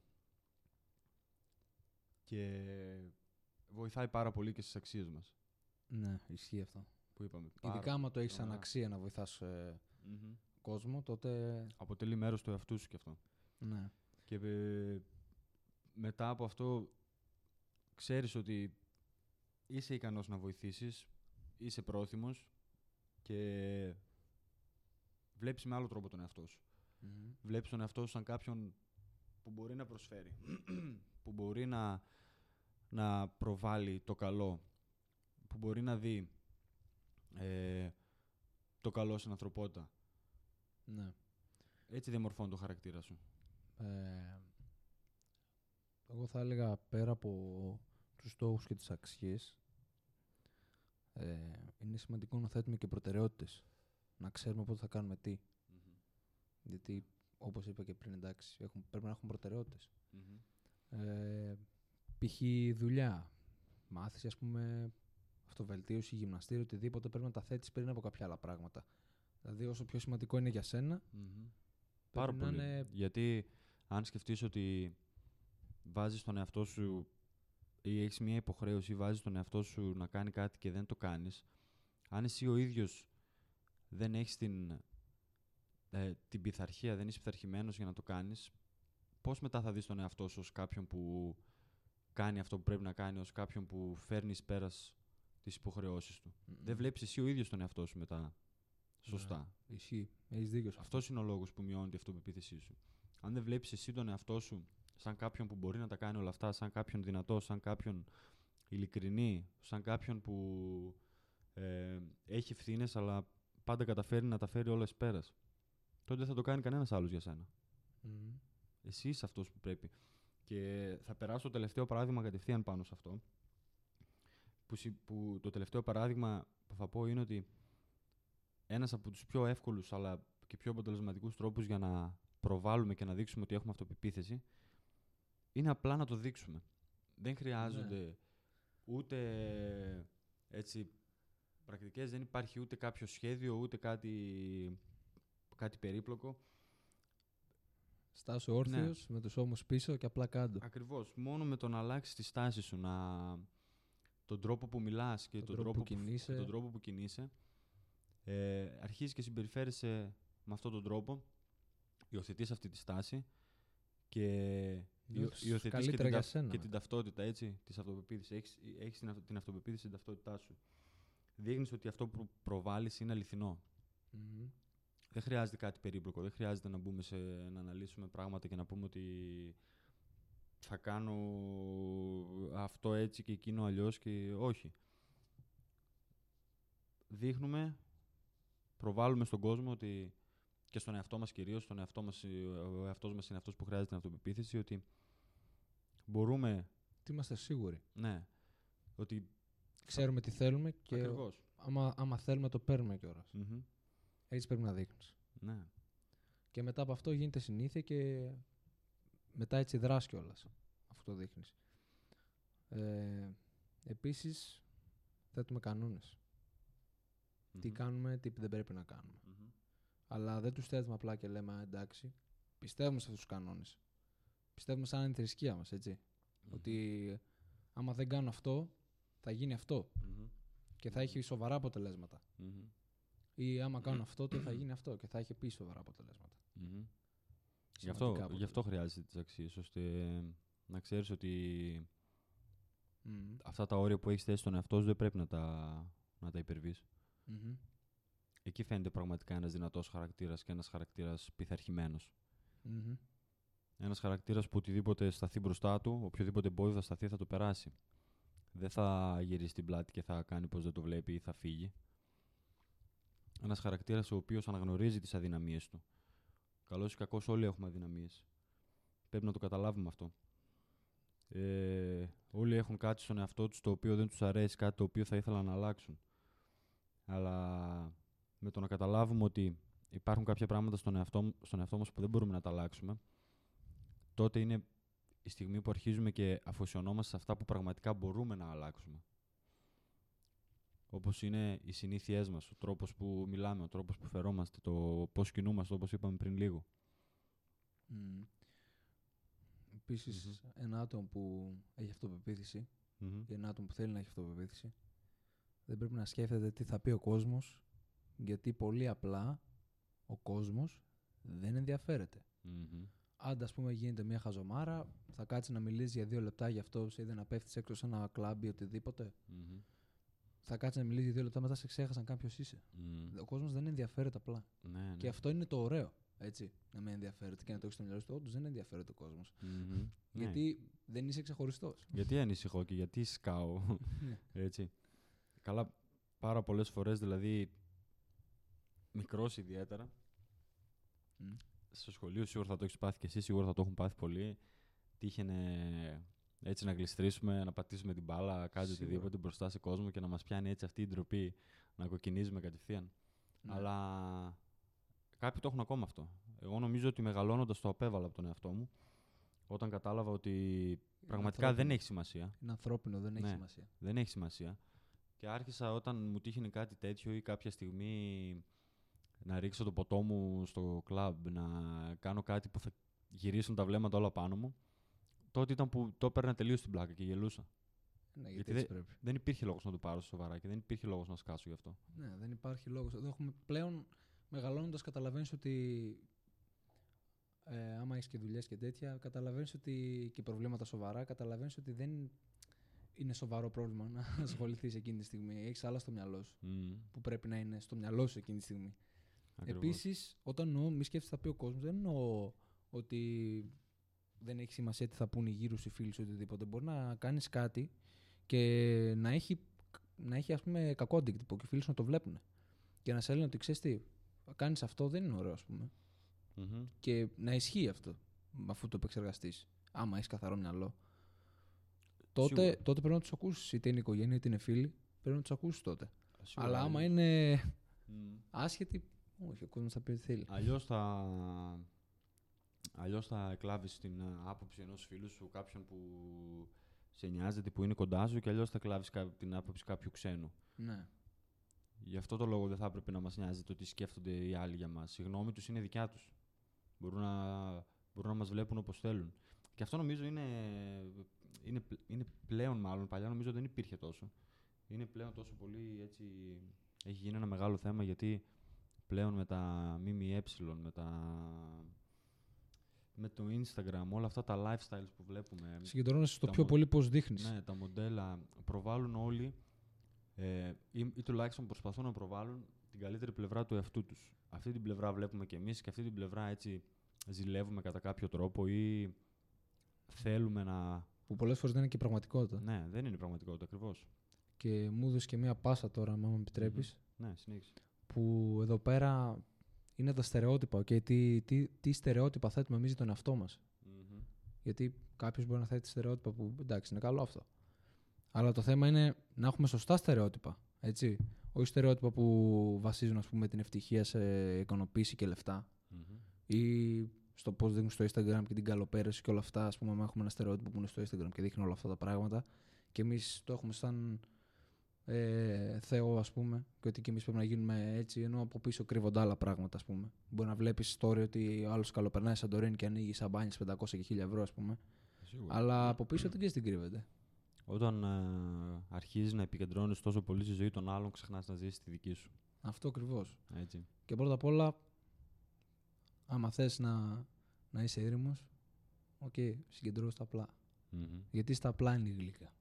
Και βοηθάει πάρα πολύ και στις αξίες μας. Ναι, ισχύει αυτό. Που είπαμε. Ειδικά άμα το έχεις σαν Ωραία. αξία να βοηθάς ε, Μμμ. κόσμο, τότε Αποτελεί μέρος του εαυτού σου κι αυτό. ναι. Και ε, μετά από αυτό ξέρεις ότι είσαι ικανός να βοηθήσεις, είσαι πρόθυμος και βλέπεις με άλλο τρόπο τον εαυτό σου. Μμμ. Βλέπεις τον εαυτό σου σαν κάποιον που μπορεί να προσφέρει, (clears throat) που μπορεί να, να προβάλλει το καλό, που μπορεί να δει ε, το καλό στην ανθρωπότητα. Ναι. Έτσι διαμορφώνει το χαρακτήρα σου. Ε, εγώ θα έλεγα πέρα από τους στόχους και τις αξίες ε, είναι σημαντικό να θέτουμε και προτεραιότητες. Να ξέρουμε πότε θα κάνουμε τι. Γιατί όπως είπα και πριν εντάξει έχουν, πρέπει να έχουμε προτεραιότητες. Ε, π.χ. δουλειά, μάθηση ας πούμε αυτοβελτίωση, γυμναστήριο, οτιδήποτε πρέπει να τα θέτεις πριν από κάποια άλλα πράγματα. Δηλαδή όσο πιο σημαντικό είναι για σένα Πάρα πρέπει να πολύ. είναι Γιατί αν σκεφτείς ότι βάζεις τον εαυτό σου ή έχεις μια υποχρέωση ή βάζεις τον εαυτό σου να κάνει κάτι και δεν το κάνεις, αν εσύ ο ίδιος δεν έχεις την, ε, την πειθαρχία, δεν είσαι πειθαρχημένος για να το κάνεις, πώς μετά θα δεις τον εαυτό σου ως κάποιον που κάνει αυτό που πρέπει να κάνει, ως κάποιον που φέρνει εις πέρας τις υποχρεώσεις του. Μμμ. Δεν βλέπεις εσύ ο ίδιος τον εαυτό σου μετά σωστά. Ισχύει. Έχεις δίκιο σε αυτό. Αυτός είναι ο λόγος που μειώνει η αυτοπεποίθησή σου. Αν δεν βλέπεις εσύ τον εαυτό σου σαν κάποιον που μπορεί να τα κάνει όλα αυτά, σαν κάποιον δυνατό, σαν κάποιον ειλικρινή, σαν κάποιον που ε, έχει ευθύνες, αλλά πάντα καταφέρει να τα φέρει όλα εις πέρας, τότε δεν θα το κάνει κανένας άλλος για σένα. Μμμ. Εσύ είσαι αυτός που πρέπει. Και θα περάσω το τελευταίο παράδειγμα κατευθείαν πάνω σε αυτό. Που, συ- που το τελευταίο παράδειγμα που θα πω είναι ότι ένας από τους πιο εύκολους αλλά και πιο αποτελεσματικούς τρόπους για να προβάλλουμε και να δείξουμε ότι έχουμε αυτοπεποίθηση είναι απλά να το δείξουμε. Δεν χρειάζονται ούτε έτσι πρακτικές, δεν υπάρχει ούτε κάποιο σχέδιο, ούτε κάτι, κάτι περίπλοκο. Στάσου όρθιος, με τους ώμους πίσω και απλά κάτω. Ακριβώς. Μόνο με το να αλλάξει τη στάση σου, να... τον τρόπο που μιλάς και τον, τρόπο, που, κινείσαι. και τον τρόπο που κινείσαι, ε, αρχίζεις και συμπεριφέρεσαι με αυτόν τον τρόπο, υιοθετείς αυτή τη στάση και υιο- Νιώθεις υιοθετείς και καλύτερα την, για ταυτ- σένα, και ναι. την ταυτότητα έτσι, της αυτοπεποίθησης. Έχεις, έχεις την, αυτο- την αυτοπεποίθηση στην ταυτότητά σου. Δείχνεις ότι αυτό που προβάλλεις είναι αληθινό. Μμμ. Δεν χρειάζεται κάτι περίπλοκο. Δεν χρειάζεται να μπούμε σε, να αναλύσουμε πράγματα και να πούμε ότι θα κάνω αυτό έτσι και εκείνο αλλιώς και όχι. Δείχνουμε, προβάλλουμε στον κόσμο ότι και στον εαυτό μας κυρίως, στον εαυτό μας, ο εαυτός μας είναι αυτός που χρειάζεται την αυτοπεποίθηση, ότι μπορούμε, Τι είμαστε σίγουροι. ναι, ότι Ξέρουμε τι θέλουμε και ακριβώς. άμα, άμα θέλουμε το παίρνουμε κιόλας. Μμμ. Έτσι πρέπει να δείχνεις. Ναι. Και μετά από αυτό γίνεται συνήθεια και μετά έτσι δράς κιόλας. Αυτό το δείχνεις. Ε, επίσης, θέτουμε κανόνες. Τι Μμμ. κάνουμε, τι δεν πρέπει να κάνουμε. Μμμ. Αλλά δεν τους θέτουμε απλά και λέμε «Α, εντάξει. Πιστεύουμε σε αυτούς τους κανόνες. Πιστεύουμε σαν είναι η θρησκεία μας, έτσι. Ότι άμα δεν κάνω αυτό, θα γίνει αυτό. Μμμ. Και θα έχει σοβαρά αποτελέσματα. Μμμ. Ή άμα κάνω αυτό, τότε θα γίνει αυτό και θα έχει επίσης σοβαρά αποτελέσματα. Μμμ. Γι' Σημαντικά αυτό, γι' αυτό αποτελέσματα. χρειάζεται τις αξίες, ώστε να ξέρεις ότι Μμμ. αυτά τα όρια που έχεις θέσει στον εαυτό σου δεν πρέπει να τα, να τα υπερβείς. Μμμ. Εκεί φαίνεται πραγματικά ένας δυνατός χαρακτήρας και ένας χαρακτήρας πειθαρχημένος. Μμμ. Ένας χαρακτήρας που οτιδήποτε σταθεί μπροστά του, οποιοδήποτε εμπόδιο θα σταθεί, θα το περάσει. Δεν θα γυρίσει την πλάτη και θα κάνει πως δεν το βλέπει ή θα φύγει. Ένας χαρακτήρας ο οποίος αναγνωρίζει τις αδυναμίες του. Καλός ή κακός, όλοι έχουμε αδυναμίες. Πρέπει να το καταλάβουμε αυτό. Ε, όλοι έχουν κάτι στον εαυτό τους το οποίο δεν τους αρέσει, κάτι το οποίο θα ήθελαν να αλλάξουν. Αλλά με το να καταλάβουμε ότι υπάρχουν κάποια πράγματα στον εαυτό, στον εαυτό μας που δεν μπορούμε να τα αλλάξουμε, τότε είναι η στιγμή που αρχίζουμε και αφοσιωνόμαστε σε αυτά που πραγματικά μπορούμε να αλλάξουμε. Όπως είναι οι συνήθειές μας, ο τρόπος που μιλάμε, ο τρόπος που φερόμαστε, το πώς κινούμαστε, όπως είπαμε πριν λίγο. Mm. επισης ένα άτομο που έχει αυτοπεποίθηση ή ένα άτομο που θέλει να έχει αυτοπεποίθηση δεν πρέπει να σκέφτεται τι θα πει ο κόσμος γιατί πολύ απλά ο κόσμος δεν ενδιαφέρεται. Mm-hmm. Αν ας πούμε γίνεται μια χαζομάρα, θα κάτσει να μιλήσει για δύο λεπτά για αυτό, είδε να πέφτεις έξω σε ένα κλαμπ ή οτιδήποτε. Mm-hmm. Θα κάτσει να μιλήσει για δύο λεπτά, μετά σε ξέχασαν κάποιο είσαι. Mm. Ο κόσμος δεν ενδιαφέρεται απλά. Ναι, ναι. Και αυτό είναι το ωραίο. Έτσι, να μην ενδιαφέρεται και να το έχεις στο μυαλό σου. Όντως δεν ενδιαφέρεται ο κόσμος. Mm-hmm. Γιατί ναι. δεν είσαι ξεχωριστός. Γιατί ανησυχώ και γιατί σκάω. Ναι. έτσι. Καλά, πάρα πολλές φορές δηλαδή μικρός ιδιαίτερα. Mm. Στο σχολείο σίγουρα θα το έχεις πάθει και εσύ, σίγουρα θα το έχουν πάθει πολύ. Τύχαινε έτσι να γλιστρήσουμε, να πατήσουμε την μπάλα, κάτι οτιδήποτε μπροστά σε κόσμο και να μας πιάνει έτσι αυτή η ντροπή να κοκκινίζουμε κατευθείαν. Ναι. Αλλά κάποιοι το έχουν ακόμα αυτό. Εγώ νομίζω ότι μεγαλώνοντας το απέβαλα από τον εαυτό μου. Όταν κατάλαβα ότι πραγματικά δεν έχει σημασία. Είναι ανθρώπινο, δεν έχει ναι, σημασία. Δεν έχει σημασία. Και άρχισα όταν μου τύχαινε κάτι τέτοιο ή κάποια στιγμή να ρίξω το ποτό μου στο κλαμπ, να κάνω κάτι που θα γυρίσουν τα βλέμματα όλα πάνω μου, τότε ήταν που το έπαιρνα τελείως στην πλάκα και γελούσα. Ναι, γιατί, γιατί δεν, δεν υπήρχε λόγος να το πάρω σοβαρά και δεν υπήρχε λόγος να σκάσω γι' αυτό. Ναι, δεν υπάρχει λόγος. Εδώ έχουμε πλέον μεγαλώνοντας, καταλαβαίνεις ότι. Ε, άμα έχεις και δουλειές και τέτοια, καταλαβαίνεις ότι. και προβλήματα σοβαρά, καταλαβαίνεις ότι δεν είναι σοβαρό πρόβλημα να (laughs) ασχοληθείς εκείνη τη στιγμή. Έχεις άλλα στο μυαλό σου mm. που πρέπει να είναι στο μυαλό σου εκείνη τη στιγμή. Επίσης, όταν εννοώ μη σκέφτεσαι θα πει ο κόσμος, δεν εννοώ ότι δεν έχει σημασία τι θα πούνε οι γύρω σου οι φίλοι σου οτιδήποτε. Μπορεί να κάνεις κάτι και να έχει, να έχει ας πούμε, κακό αντίκτυπο και οι φίλοι σου να το βλέπουν. Και να σε λένε ότι ξέρεις τι, κάνεις αυτό δεν είναι ωραίο, ας πούμε. Mm-hmm. Και να ισχύει αυτό αφού το επεξεργαστείς. Άμα έχεις καθαρό μυαλό. Τότε, τότε πρέπει να τους ακούσει. Είτε είναι οικογένεια είτε είναι φίλοι. Πρέπει να τους ακούσει τότε. Σίγουρα, Αλλά άμα είναι mm. άσχετοι, όχι, ο κόσμος θα πει ό,τι θέλει. Αλλιώς θα. Αλλιώς θα εκλάβει την ε, άποψη ενός φίλου σου, κάποιον που σε νοιάζεται, που είναι κοντά σου, και αλλιώς θα εκλάβει την άποψη κάποιου ξένου. Ναι. Γι' αυτό το λόγο δεν θα έπρεπε να μας νοιάζει το τι σκέφτονται οι άλλοι για μας. Η γνώμη τους είναι δικιά τους. Μπορούν να, μπορούν να μας βλέπουν όπως θέλουν. Και αυτό νομίζω είναι, είναι, είναι πλέον μάλλον. Παλιά νομίζω δεν υπήρχε τόσο. Είναι πλέον τόσο πολύ έτσι. Έχει γίνει ένα μεγάλο θέμα γιατί πλέον με τα ΜΜΕ, με τα με το Instagram, όλα αυτά τα lifestyles που βλέπουμε. Συγκεντρώνεσαι στο πιο πολύ πώς δείχνεις. Ναι, τα μοντέλα προβάλλουν όλοι ε, ή, ή, τουλάχιστον προσπαθούν να προβάλλουν την καλύτερη πλευρά του εαυτού τους. Αυτή την πλευρά βλέπουμε και εμείς και αυτή την πλευρά έτσι ζηλεύουμε κατά κάποιο τρόπο ή θέλουμε να... Που πολλές φορές δεν είναι και πραγματικότητα. Ναι, δεν είναι πραγματικότητα ακριβώς. Και μου έδωσε και μία πάσα τώρα, αν με επιτρεπεις Ναι, συνέχισε που εδώ πέρα είναι τα στερεότυπα. Okay? Τι, τι, τι στερεότυπα θέτουμε εμείς για τον εαυτό μας. Mm-hmm. Γιατί κάποιος μπορεί να θέτει στερεότυπα που εντάξει, είναι καλό αυτό. Αλλά το θέμα είναι να έχουμε σωστά στερεότυπα. Έτσι. Όχι στερεότυπα που βασίζουν ας πούμε, την ευτυχία σε ικανοποίηση και λεφτα mm-hmm. Ή στο πώ δείχνουν στο Instagram και την καλοπέραση και όλα αυτά. Α πούμε, έχουμε ένα στερεότυπο που είναι στο Instagram και δείχνει όλα αυτά τα πράγματα. Και εμείς το έχουμε σαν ε, Θεό, ας πούμε, και ότι και εμείς πρέπει να γίνουμε έτσι, ενώ από πίσω κρύβονται άλλα πράγματα, ας πούμε. Μπορεί να βλέπεις story ότι ο άλλος καλοπερνάει σαν Τωρίνη και ανοίγει σαμπάνιες 500 και 1000 ευρώ, ας πούμε. Σίγουρα. Αλλά από πίσω δεν ξέρει τι κρύβεται. Όταν ε, αρχίζεις να επικεντρώνεις τόσο πολύ στη ζωή των άλλων, ξεχνάς να ζήσεις τη δική σου. Αυτό ακριβώς. Και πρώτα απ' όλα, άμα θες να, να είσαι ήρεμος, OK, okay, συγκεντρώσου τα απλά. Mm-hmm. Γιατί στα απλά είναι η γλύκα.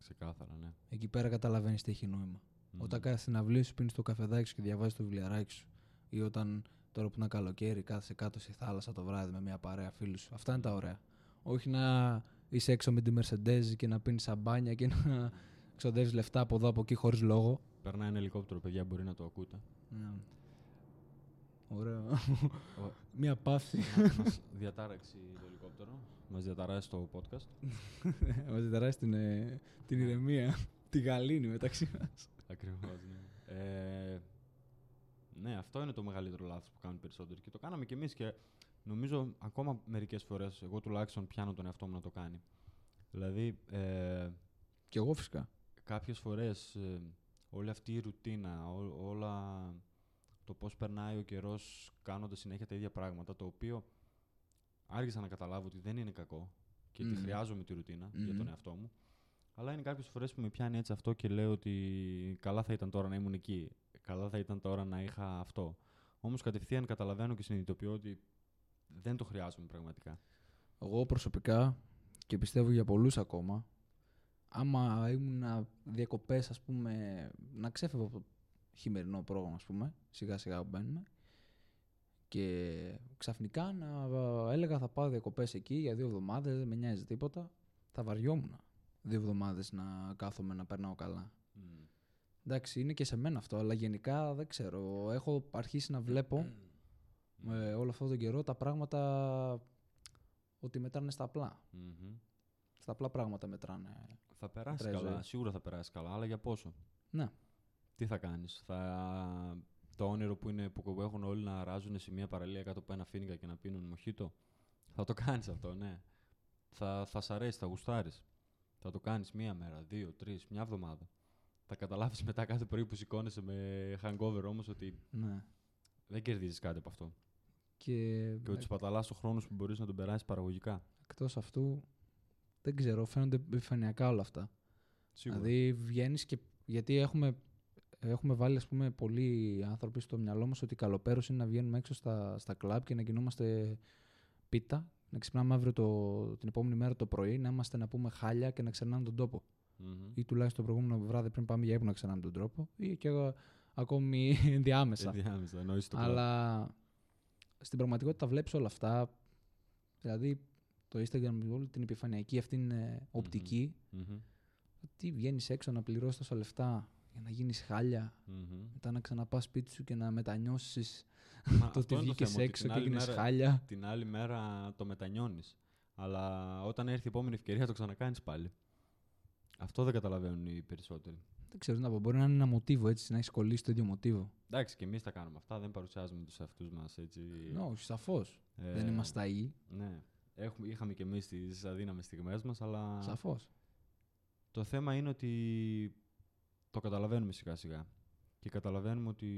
Ξεκάθαρα, ναι. Εκεί πέρα καταλαβαίνεις τι έχει νόημα. Mm. Όταν κάθεσαι στην αυλή σου, πίνεις το καφεδάκι σου και διαβάζεις το βιβλιαράκι σου, ή όταν Τώρα που είναι καλοκαίρι, κάθεσαι κάτω στη θάλασσα το βράδυ με μια παρέα φίλους σου. Αυτά είναι τα ωραία. Όχι να είσαι έξω με τη Mercedes και να πίνεις σαμπάνια και να (laughs) ξοδεύεις λεφτά από εδώ από εκεί χωρίς λόγο. Περνάει ένα ελικόπτερο, παιδιά, μπορεί να το ακούτε. Ναι. Ωραίο. (laughs) Μια παύση. Μας (laughs) διατάραξε το ελικόπτερο. Μας διαταράσει το podcast. (laughs) Μας διαταράσει την, ε, την ηρεμία. τη γαλήνη μεταξύ μας. Ακριβώς, ναι. Ε, ναι, αυτό είναι το μεγαλύτερο λάθος που κάνουν οι περισσότεροι. Και το κάναμε κι εμείς και νομίζω ακόμα μερικές φορές, εγώ τουλάχιστον πιάνω τον εαυτό μου να το κάνει. Δηλαδή, ε, Κι εγώ φυσικά. κάποιες φορές ε, όλη αυτή η ρουτίνα, ό- όλα το πώς περνάει ο καιρός κάνοντας συνέχεια τα ίδια πράγματα, το οποίο άρχισα να καταλάβω ότι δεν είναι κακό και ότι Μμμ. χρειάζομαι τη ρουτίνα για τον Μμμ. εαυτό μου. Αλλά είναι κάποιες φορές που με πιάνει έτσι αυτό και λέω ότι καλά θα ήταν τώρα να ήμουν εκεί. Καλά θα ήταν τώρα να είχα αυτό. Όμως κατευθείαν καταλαβαίνω και συνειδητοποιώ ότι δεν το χρειάζομαι πραγματικά. Εγώ προσωπικά και πιστεύω για πολλούς ακόμα, άμα ήμουν διακοπές, ας πούμε, να ξέφευγα από το χειμερινό πρόγραμμα, ας πούμε, σιγά σιγά που μπαίνουμε, και ξαφνικά να έλεγα θα πάω διακοπές εκεί για δύο εβδομάδες, δεν με νοιάζει τίποτα, θα βαριόμουν δύο εβδομάδες να κάθομαι να περνάω καλά. Εντάξει, είναι και σε μένα αυτό, αλλά γενικά δεν ξέρω. Έχω αρχίσει να βλέπω ε, όλο αυτόν τον καιρό τα πράγματα ότι μετράνε στα απλά. Μμμ. Στα απλά πράγματα μετράνε. Θα περάσεις Μετράει η καλά, ζωή. σίγουρα θα περάσεις καλά, αλλά για πόσο; Ναι. Τι θα κάνεις, θα... το όνειρο που, είναι, που έχουν όλοι να ράζουν σε μια παραλία κάτω από ένα φίνικα και να πίνουν μοχίτο, θα το κάνεις αυτό, ναι. Θα, θα σ' αρέσει, θα γουστάρεις. Θα το κάνεις μία μέρα, δύο, τρεις, μια εβδομάδα. Θα καταλάβεις μετά κάθε πρωί που σηκώνεσαι με hangover όμως ότι ναι. δεν κερδίζεις κάτι από αυτό. Και, Και ότι σπαταλάς το χρόνος σου που μπορείς να τον περάσεις παραγωγικά. εκτός αυτού, δεν ξέρω, φαίνονται επιφανειακά όλα αυτά. Σίγουρα. Δηλαδή βγαίνεις και. Γιατί έχουμε, έχουμε βάλει, ας πούμε, πολλοί άνθρωποι στο μυαλό μας ότι καλοπέρος είναι να βγαίνουμε έξω στα, στα κλαμπ και να γινόμαστε πίτα, να ξυπνάμε αύριο το, την επόμενη μέρα το πρωί, να είμαστε να πούμε χάλια και να ξερνάμε τον τόπο. Μμμ. Ή τουλάχιστον το προηγούμενο βράδυ πριν πάμε για ύπνο να ξερνάμε τον τρόπο, ή και εγώ ακόμη (laughs) ενδιάμεσα. Ενδιάμεσα, εννοείς το κλαμπ. Αλλά στην πραγματικότητα βλέπεις όλα αυτά. Δηλαδή το Instagram με όλη την επιφανειακή αυτή είναι οπτική. Μμμ. Τι βγαίνεις έξω να πληρώσεις τόσα λεφτά για να γίνεις χάλια. Μμμ. Μετά να ξαναπάς σπίτι σου και να μετανιώσεις Μα (laughs) το αυτό ότι είναι βγήκες θέμα, ότι έξω την και άλλη γίνεις μέρα- χάλια. την άλλη μέρα το μετανιώνεις. Αλλά όταν έρθει η επόμενη ευκαιρία το ξανακάνεις πάλι. Αυτό δεν καταλαβαίνουν οι περισσότεροι. Δεν ξέρω τι να πω. Μπορεί να είναι ένα μοτίβο έτσι, να έχεις κολλήσει το ίδιο μοτίβο. Εντάξει, και εμείς τα κάνουμε αυτά. Δεν παρουσιάζουμε τους εαυτούς μας έτσι. Ναι, όχι, σαφώς. ε, Δεν είμαστε αοί. Ναι. Έχουμε, είχαμε και εμείς τις αδύναμες στιγμές μας, αλλά Σαφώς. το θέμα είναι ότι το καταλαβαίνουμε σιγά σιγά. Και καταλαβαίνουμε ότι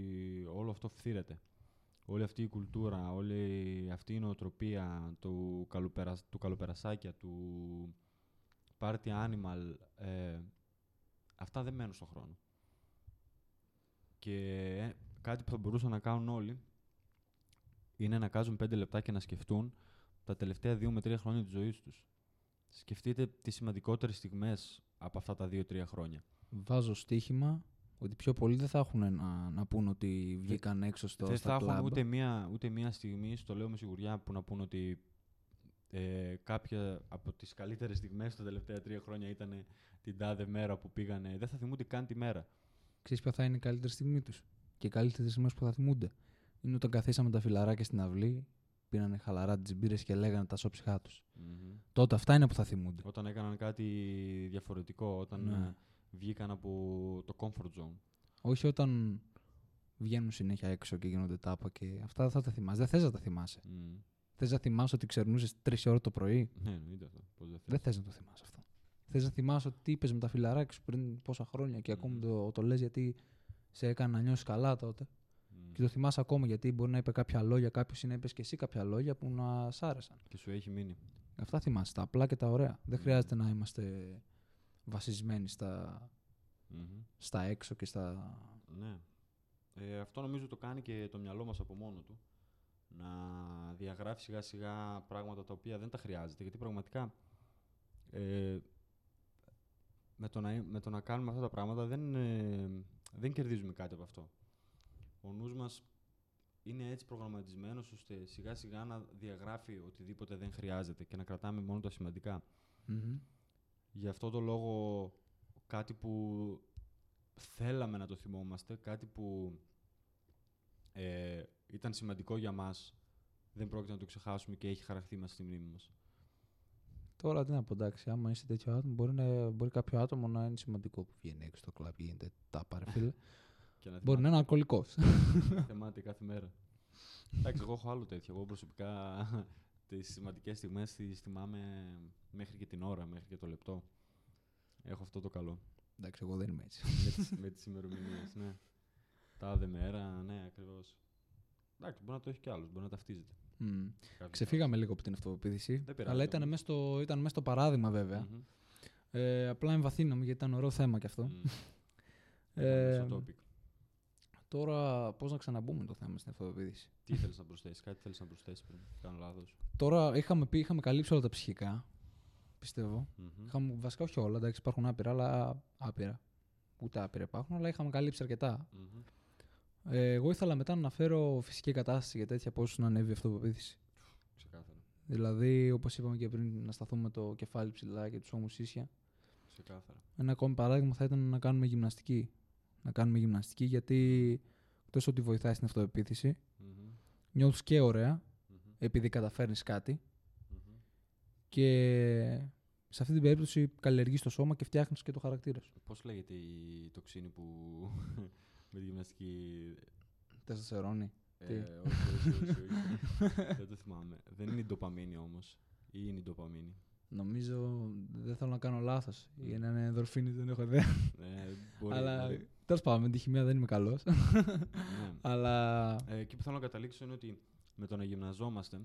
όλο αυτό φθήρεται. Όλη αυτή η κουλτούρα, όλη αυτή η νοοτροπία του, καλοπερα, του καλοπερασάκια, του party animal, ε, αυτά δεν μένουν στον χρόνο. Και ε, κάτι που θα μπορούσαν να κάνουν όλοι είναι να κάτσουν πέντε λεπτά και να σκεφτούν τα τελευταία δύο με τρία χρόνια της ζωής τους. Σκεφτείτε τις σημαντικότερες στιγμές από αυτά τα δύο-τρία χρόνια. Βάζω στοίχημα ότι πιο πολλοί δεν θα έχουν να, να πούν ότι βγήκαν έξω στο δεν στα θα έχουν κλαμπ. ούτε μία, ούτε μία στιγμή, στο λέω με σιγουριά, που να πούν ότι ε, κάποια από τις καλύτερες στιγμές τα τελευταία τρία χρόνια ήταν την τάδε μέρα που πήγανε. Δεν θα θυμούνται καν τη μέρα. Ξέρεις ποια θα είναι η καλύτερη στιγμή τους. Και οι καλύτερες στιγμές που θα θυμούνται; Είναι όταν καθίσαμε τα φιλαράκια στην αυλή, πήρανε χαλαρά τις μπύρες και λέγανε τα σώψυχά τους. Μμμ. Τότε αυτά είναι που θα θυμούνται. Όταν έκαναν κάτι διαφορετικό, όταν Ναι. Ε, βγήκαν από το comfort zone. Όχι όταν βγαίνουν συνέχεια έξω και γίνονται τάπα και αυτά δεν θα τα θυμάσαι. Δεν θες να τα θυμάσαι. Μμ. Θες να θυμάσαι ότι ξερνούσες τρεις ώρα το πρωί; Ναι, εννοείται αυτό. Πώς δεν Δεν θες να το θυμάσαι αυτό. Θες να θυμάσαι ότι είπες με τα φιλαράκια σου πριν πόσα χρόνια και ακόμη Μμμ. το, το λες γιατί σε έκανε να νιώσεις καλά τότε. Μμ. Και το θυμάσαι ακόμα γιατί μπορεί να είπε κάποια λόγια, κάποιος ή να είπες και εσύ κάποια λόγια που να σ' άρεσαν. Και σου έχει μείνει. Αυτά θυμάσαι, τα απλά και τα ωραία. Δεν Μμμ. χρειάζεται να είμαστε βασισμένοι στα, Μμμ. στα έξω και στα. Ναι. Ε, αυτό νομίζω το κάνει και το μυαλό μας από μόνο του. Να διαγράφει σιγά σιγά πράγματα τα οποία δεν τα χρειάζεται. Γιατί πραγματικά ε, με, το να, με το να κάνουμε αυτά τα πράγματα δεν, ε, δεν κερδίζουμε κάτι από αυτό. Ο νους μας είναι έτσι προγραμματισμένος ώστε σιγά σιγά να διαγράφει οτιδήποτε δεν χρειάζεται και να κρατάμε μόνο τα σημαντικά. Μμμ. Γι' αυτό το λόγο κάτι που θέλαμε να το θυμόμαστε, κάτι που ε, ήταν σημαντικό για μας, δεν πρόκειται να το ξεχάσουμε και έχει χαραχθεί μας στη μνήμη μας. Τώρα τι να πω, εντάξει, άμα είσαι τέτοιο άτομο, μπορεί, να, μπορεί κάποιο άτομο να είναι σημαντικό που βγαίνει έξω στο κλαμπ, γίνεται τα πάρε φίλε. (laughs) Και να μπορεί να είναι αλκοολικός. θυμάται- (laughs) θυμάται κάθε μέρα. Εντάξει, εγώ έχω άλλο τέτοιο. Εγώ προσωπικά τις σημαντικές στιγμές τις θυμάμαι μέχρι και την ώρα, μέχρι και το λεπτό. Έχω αυτό το καλό. εντάξει, εγώ δεν είμαι έτσι. με, τις, με τις ημερομηνίες, ναι. Τάδε μέρα, ναι, ακριβώς. Εντάξει, μπορεί να το έχει κι άλλος, μπορεί να ταυτίζεται. Μμ. Κάποιος Ξεφύγαμε λίγο από την αυτοπεποίθηση. Δεν πειράζει Αλλά ήταν όμως. μέσα στο, ήταν μέσα στο παράδειγμα, βέβαια. άλλος. Μμμ. Ε, απλά εμβαθύναμε γιατί ήταν ωραίο θέμα κι αυτό. Μμ. Ε, Ήταν στο topic. Τώρα, πώς να ξαναμπούμε το θέμα στην αυτοπεποίθηση. Τι θέλεις να προσθέσεις, κάτι θέλεις να προσθέσεις πριν κάνω λάθος; Τώρα είχαμε πει, είχαμε καλύψει όλα τα ψυχικά. Πιστεύω. Μμμ. Είχαμε, βασικά όχι όλα, εντάξει, υπάρχουν άπειρα, αλλά άπειρα. Ούτε άπειρα υπάρχουν, αλλά είχαμε καλύψει αρκετά. Μμμ. Ε, εγώ ήθελα μετά να αναφέρω φυσική κατάσταση για τέτοια πώς να ανέβει η αυτοπεποίθηση. Ξεκάθαρα. Δηλαδή, όπως είπαμε και πριν, να σταθούμε το κεφάλι ψηλά και τους ώμους ίσια. Ξεκάθαρα. Ένα ακόμη παράδειγμα θα ήταν να κάνουμε γυμναστική. Να κάνουμε γυμναστική γιατί εκτός ότι βοηθάει στην αυτοπεποίθηση, Μμμ. νιώθεις και ωραία Μμμ. επειδή καταφέρνεις κάτι Μμμ. και σε αυτή την περίπτωση καλλιεργείς το σώμα και φτιάχνεις και το χαρακτήρα σου. Πώς λέγεται η τοξίνη που (laughs) με τη γυμναστική... Τεστοστερόνη. Τι; Ε, όχι, όχι, όχι, όχι. δεν το θυμάμαι. Δεν είναι η ντοπαμίνη όμως. Ή είναι η ντοπαμίνη. Νομίζω δεν θέλω να κάνω λάθος. Για να είναι ενδορφίνη δεν έχω ιδέα. Ε, μπορεί, Αλλά μπορεί. Τέλος πάντων με τη χημεία δεν είμαι καλός. Ναι. Αλλά. Ε, εκεί που θέλω να καταλήξω είναι ότι με το να γυμναζόμαστε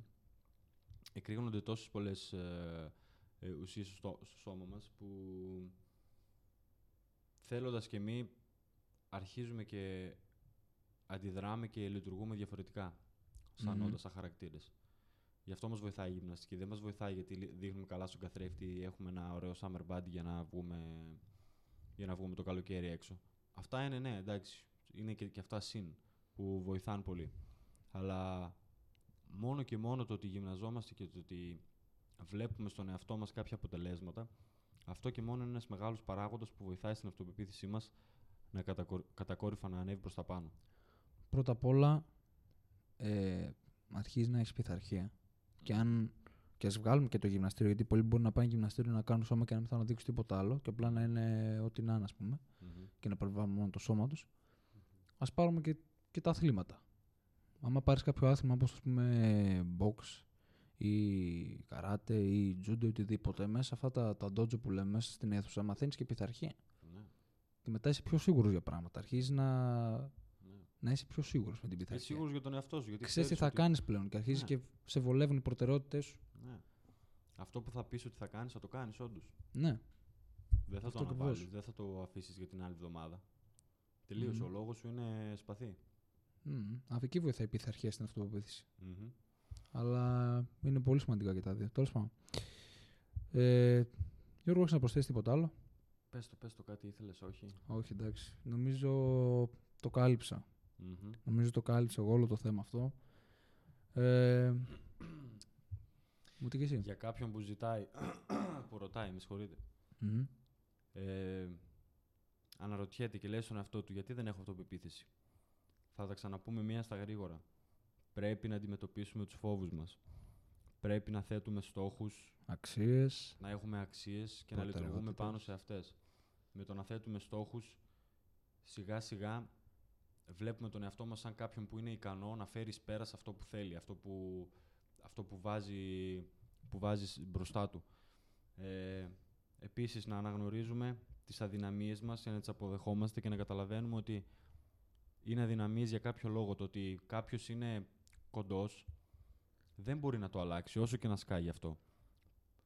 εκρήγνονται τόσες πολλές ε, ε, ουσίες στο, στο σώμα μας που θέλοντας και εμείς αρχίζουμε και αντιδράμε και λειτουργούμε διαφορετικά σαν Μμμ. όντας, σαν χαρακτήρες. Γι' αυτό μας βοηθάει η γυμναστική. Δεν μας βοηθάει γιατί λι- δείχνουμε καλά στον καθρέφτη, έχουμε ένα ωραίο summer body για να βγούμε, για να βγούμε το καλοκαίρι έξω. Αυτά είναι ναι, εντάξει. Είναι και, και αυτά συν που βοηθάνε πολύ. Αλλά μόνο και μόνο το ότι γυμναζόμαστε και το ότι βλέπουμε στον εαυτό μας κάποια αποτελέσματα, αυτό και μόνο είναι ένας μεγάλος παράγοντας που βοηθάει στην αυτοπεποίθησή μας να κατακο- κατακόρυφα να ανέβει προς τα πάνω. Πρώτα απ' όλα ε, αρχίζει να έχεις πειθαρχία. Και αν. Και ας βγάλουμε και το γυμναστήριο, γιατί πολλοί μπορεί να πάνε γυμναστήριο να κάνουν σώμα και να μην θέλουν να δείξουν τίποτα άλλο και απλά να είναι ό,τι να είναι, ας πούμε, Μμμ. Και να περιβάλλουν μόνο το σώμα τους. Α πάρουμε και, και τα αθλήματα. Άμα πάρεις κάποιο άθλημα όπως ας πούμε box ή καράτε ή τζούντο ή οτιδήποτε, μέσα αυτά τα, τα dojo που λέμε μέσα στην αίθουσα μαθαίνεις και πειθαρχία. Ναι, Και μετά είσαι πιο σίγουρος για πράγματα. Αρχίζεις να, ναι. να είσαι πιο σίγουρος με την Είσαι πειθαρχία. σίγουρος για τον εαυτό σου. Γιατί Ξέρεις τι ξέρεις θα ότι- κάνεις πλέον και αρχίζεις Ναι. και σε βολεύουν οι προτεραιότητε σου. Ναι. Αυτό που θα πεις ότι θα κάνεις, θα το κάνεις όντως. Ναι. Δεν θα Αυτό το ακριβώς. αναβάλεις, δεν θα το αφήσεις για την άλλη εβδομάδα. Τελείωσε. Μμμ. Ο λόγος σου είναι σπαθί. Μμμ. Από εκεί βοηθάει η πειθαρχία στην αυτοπεποίθηση. Μμμ. Αλλά είναι πολύ σημαντικά και τα δύο. Τέλος πάντων. Ε, Γιώργο, έχεις να προσθέσεις τίποτα άλλο; Πες το, πες το κάτι ήθελες, όχι; Όχι, εντάξει. Νομίζω το κάλυψα. Μμμ. Νομίζω το κάλυψα εγώ όλο το θέμα αυτό. Ε, (clears throat) Ούτε και εσύ; Για κάποιον που ζητάει, (clears throat) που ρωτάει, με συγχωρείτε, Μμμ. Ε, αναρωτιέται και λέει στον εαυτό του γιατί δεν έχω αυτοπεποίθηση; Θα τα ξαναπούμε μία στα γρήγορα. Πρέπει να αντιμετωπίσουμε τους φόβους μας. Πρέπει να θέτουμε στόχους, Αξίες. να έχουμε αξίες και να λειτουργούμε Προτεραιότητες. πάνω σε αυτές. Με το να θέτουμε στόχους, σιγά σιγά βλέπουμε τον εαυτό μας σαν κάποιον που είναι ικανό να φέρει εις πέρα σε αυτό που θέλει, αυτό που, αυτό που, βάζει, που βάζεις μπροστά του. Ε, επίσης, να αναγνωρίζουμε τις αδυναμίες μας και να τις αποδεχόμαστε και να καταλαβαίνουμε ότι είναι αδυναμίες για κάποιο λόγο. Το ότι κάποιος είναι κοντός δεν μπορεί να το αλλάξει, όσο και να σκάει αυτό.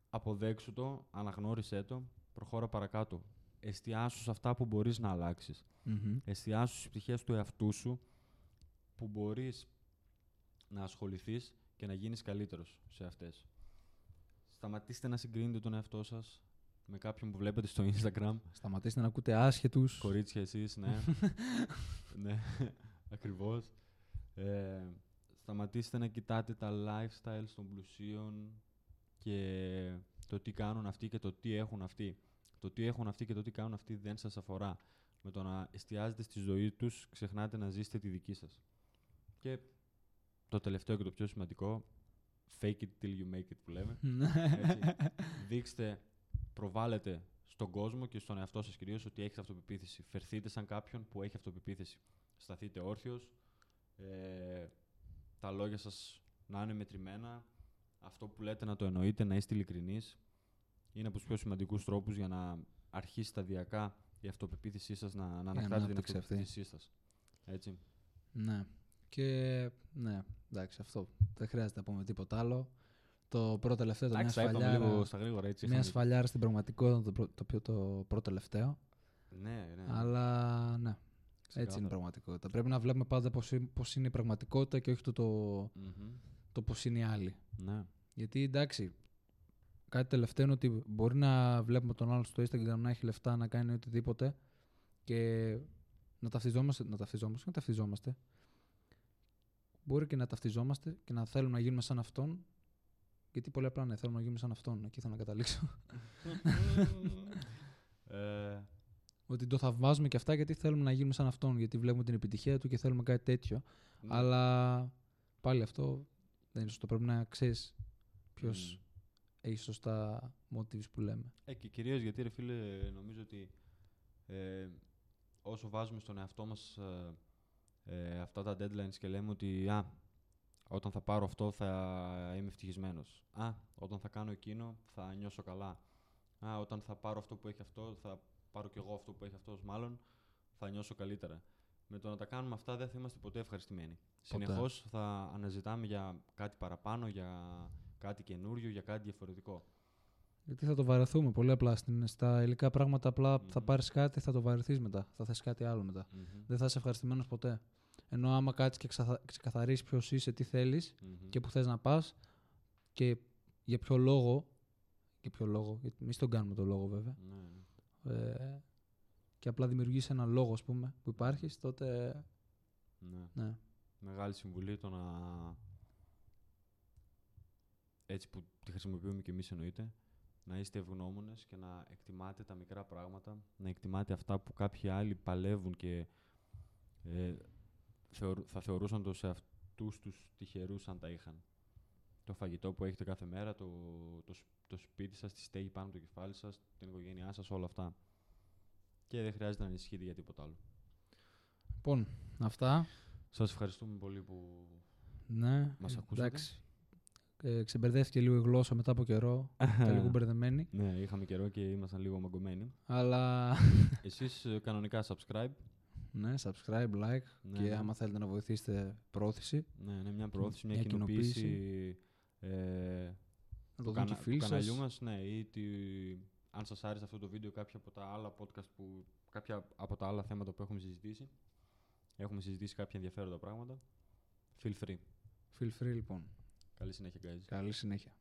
Αποδέξου το, αναγνώρισέ το, προχώρα παρακάτω. Εστιάσου σε αυτά που μπορείς να αλλάξεις. Μμμ. Εστιάσου στις πτυχές του εαυτού σου που μπορείς να ασχοληθείς και να γίνεις καλύτερος σε αυτές. Σταματήστε να συγκρίνετε τον εαυτό σας με κάποιον που βλέπετε στο Instagram. Σταματήστε να ακούτε άσχετους. Κορίτσια εσείς, ναι. (laughs) ναι, ακριβώς. Ε, Σταματήστε να κοιτάτε τα lifestyles των πλουσίων και το τι κάνουν αυτοί και το τι έχουν αυτοί. Το τι έχουν αυτοί και το τι κάνουν αυτοί δεν σας αφορά. Με το να εστιάζετε στη ζωή τους, ξεχνάτε να ζήσετε τη δική σας. Και το τελευταίο και το πιο σημαντικό, fake it till you make it που λέμε. Έτσι. Δείξτε, προβάλλετε στον κόσμο και στον εαυτό σας κυρίως ότι έχετε αυτοπεποίθηση. Φερθείτε σαν κάποιον που έχει αυτοπεποίθηση. Σταθείτε όρθιος, ε, τα λόγια σας να είναι μετρημένα, αυτό που λέτε να το εννοείτε, να είστε ειλικρινείς. Είναι από τους πιο σημαντικούς τρόπους για να αρχίσει σταδιακά η αυτοπεποίθησή σας να, να ανακτάτε την ανάπτυξη αυτή. αυτοπεποίθησή σας. Έτσι. Ναι. Και ναι, εντάξει, αυτό. Δεν χρειάζεται να πούμε τίποτα άλλο. Το πρώτο τελευταίο, το μια Εντάξει, τα είπαμε σφαλιάρα, λίγο στα γρήγορα. Έτσι, μια είχαμε- σφαλιάρα στην πραγματικότητα, το, πρω- το, πιο- το πρώτο τελευταίο. Ναι, ναι. Αλλά ναι, έτσι ξεκάθαρα. είναι η πραγματικότητα. Πρέπει να βλέπουμε πάντα πώς, είναι- πώς είναι η πραγματικότητα και όχι το, το, Μμμ. το πώς είναι οι άλλοι. Ναι. Γιατί εντάξει, κάτι τελευταίο είναι ότι μπορεί να βλέπουμε τον άλλο στο Instagram να έχει λεφτά, να κάνει οτιδήποτε και να ταυτιζόμαστε, να ταυτιζόμαστε, να ταυτιζόμαστε. Μπορεί και να ταυτιζόμαστε και να θέλουμε να γίνουμε σαν αυτόν. Γιατί πολύ απλά ναι, θέλουμε να γίνουμε σαν αυτόν. Εκεί θέλω να καταλήξω. ε, ότι το θαυμάζουμε και αυτά γιατί θέλουμε να γίνουμε σαν αυτόν. Γιατί βλέπουμε την επιτυχία του και θέλουμε κάτι τέτοιο. ναι. Αλλά πάλι αυτό δεν είναι σωστό. Πρέπει να ξέρεις ποιος Μμ. έχει σωστά motives που λέμε. Ε, και κυρίως γιατί, ρε φίλε, νομίζω ότι ε, όσο βάζουμε στον εαυτό μας ε, ε, αυτά τα deadlines και λέμε ότι α, όταν θα πάρω αυτό θα είμαι ευτυχισμένος. Α, όταν θα κάνω εκείνο θα νιώσω καλά. Α, όταν θα πάρω αυτό που έχει αυτό, θα πάρω κι εγώ αυτό που έχει αυτός μάλλον, θα νιώσω καλύτερα. Με το να τα κάνουμε αυτά δεν θα είμαστε ποτέ ευχαριστημένοι. Συνεχώς θα αναζητάμε για κάτι παραπάνω, για κάτι καινούριο, για κάτι διαφορετικό. Γιατί θα το βαρεθούμε πολύ απλά. Στην, στα υλικά πράγματα απλά θα Μμμ. πάρεις κάτι, θα το βαρεθείς μετά. Θα θες κάτι άλλο μετά. Μμμ. Δεν θα είσαι ευχαριστημένος ποτέ. Ενώ άμα κάτσεις και ξαθα... ξεκαθαρίσεις ποιος είσαι, τι θέλεις Μμμ. και που θες να πας και για ποιο λόγο. Για ποιο λόγο, γιατί εμείς τον κάνουμε το λόγο βέβαια. Ναι, ναι. Ε, και απλά δημιουργήσει ένα λόγο, ας πούμε, που υπάρχεις, τότε. ναι. Ναι. Μεγάλη συμβουλή το να. Έτσι που τη χρησιμοποιούμε και εμείς εννοείται, να είστε ευγνώμονες και να εκτιμάτε τα μικρά πράγματα, να εκτιμάτε αυτά που κάποιοι άλλοι παλεύουν και ε, θεωρού- θα θεωρούσαν το σε αυτούς τους τυχερούς αν τα είχαν. Το φαγητό που έχετε κάθε μέρα, το, το, σ- το σπίτι σας, τη στέγη πάνω από το κεφάλι σας, την οικογένειά σας, όλα αυτά. Και δεν χρειάζεται να ανησυχείτε για τίποτα άλλο. Λοιπόν, αυτά. Σας ευχαριστούμε πολύ που Ναι, Μας ε, ακούσατε. εντάξει. Ε, ξεμπερδεύτηκε λίγο η γλώσσα μετά από καιρό. (laughs) Ήταν λίγο μπερδεμένη. Ναι, είχαμε καιρό και ήμασταν λίγο μαγκωμένοι. Αλλά Εσείς ε, κανονικά subscribe. Ναι, subscribe, like Ναι, και ναι. άμα θέλετε να βοηθήσετε πρόθεση, Ναι, ναι, μια προώθηση, μια, Μια κοινοποίηση κοινοποίηση. ε, να του, το δουν και κανα, οι φίλοι του καναλιού σας. μας. Ναι, ή τη, αν σας άρεσε αυτό το βίντεο, κάποια από τα άλλα podcast που, κάποια από τα άλλα θέματα που έχουμε συζητήσει. Έχουμε συζητήσει κάποια ενδιαφέροντα πράγματα. Feel free. Feel free λοιπόν. Καλή συνέχεια, guys. Καλή συνέχεια.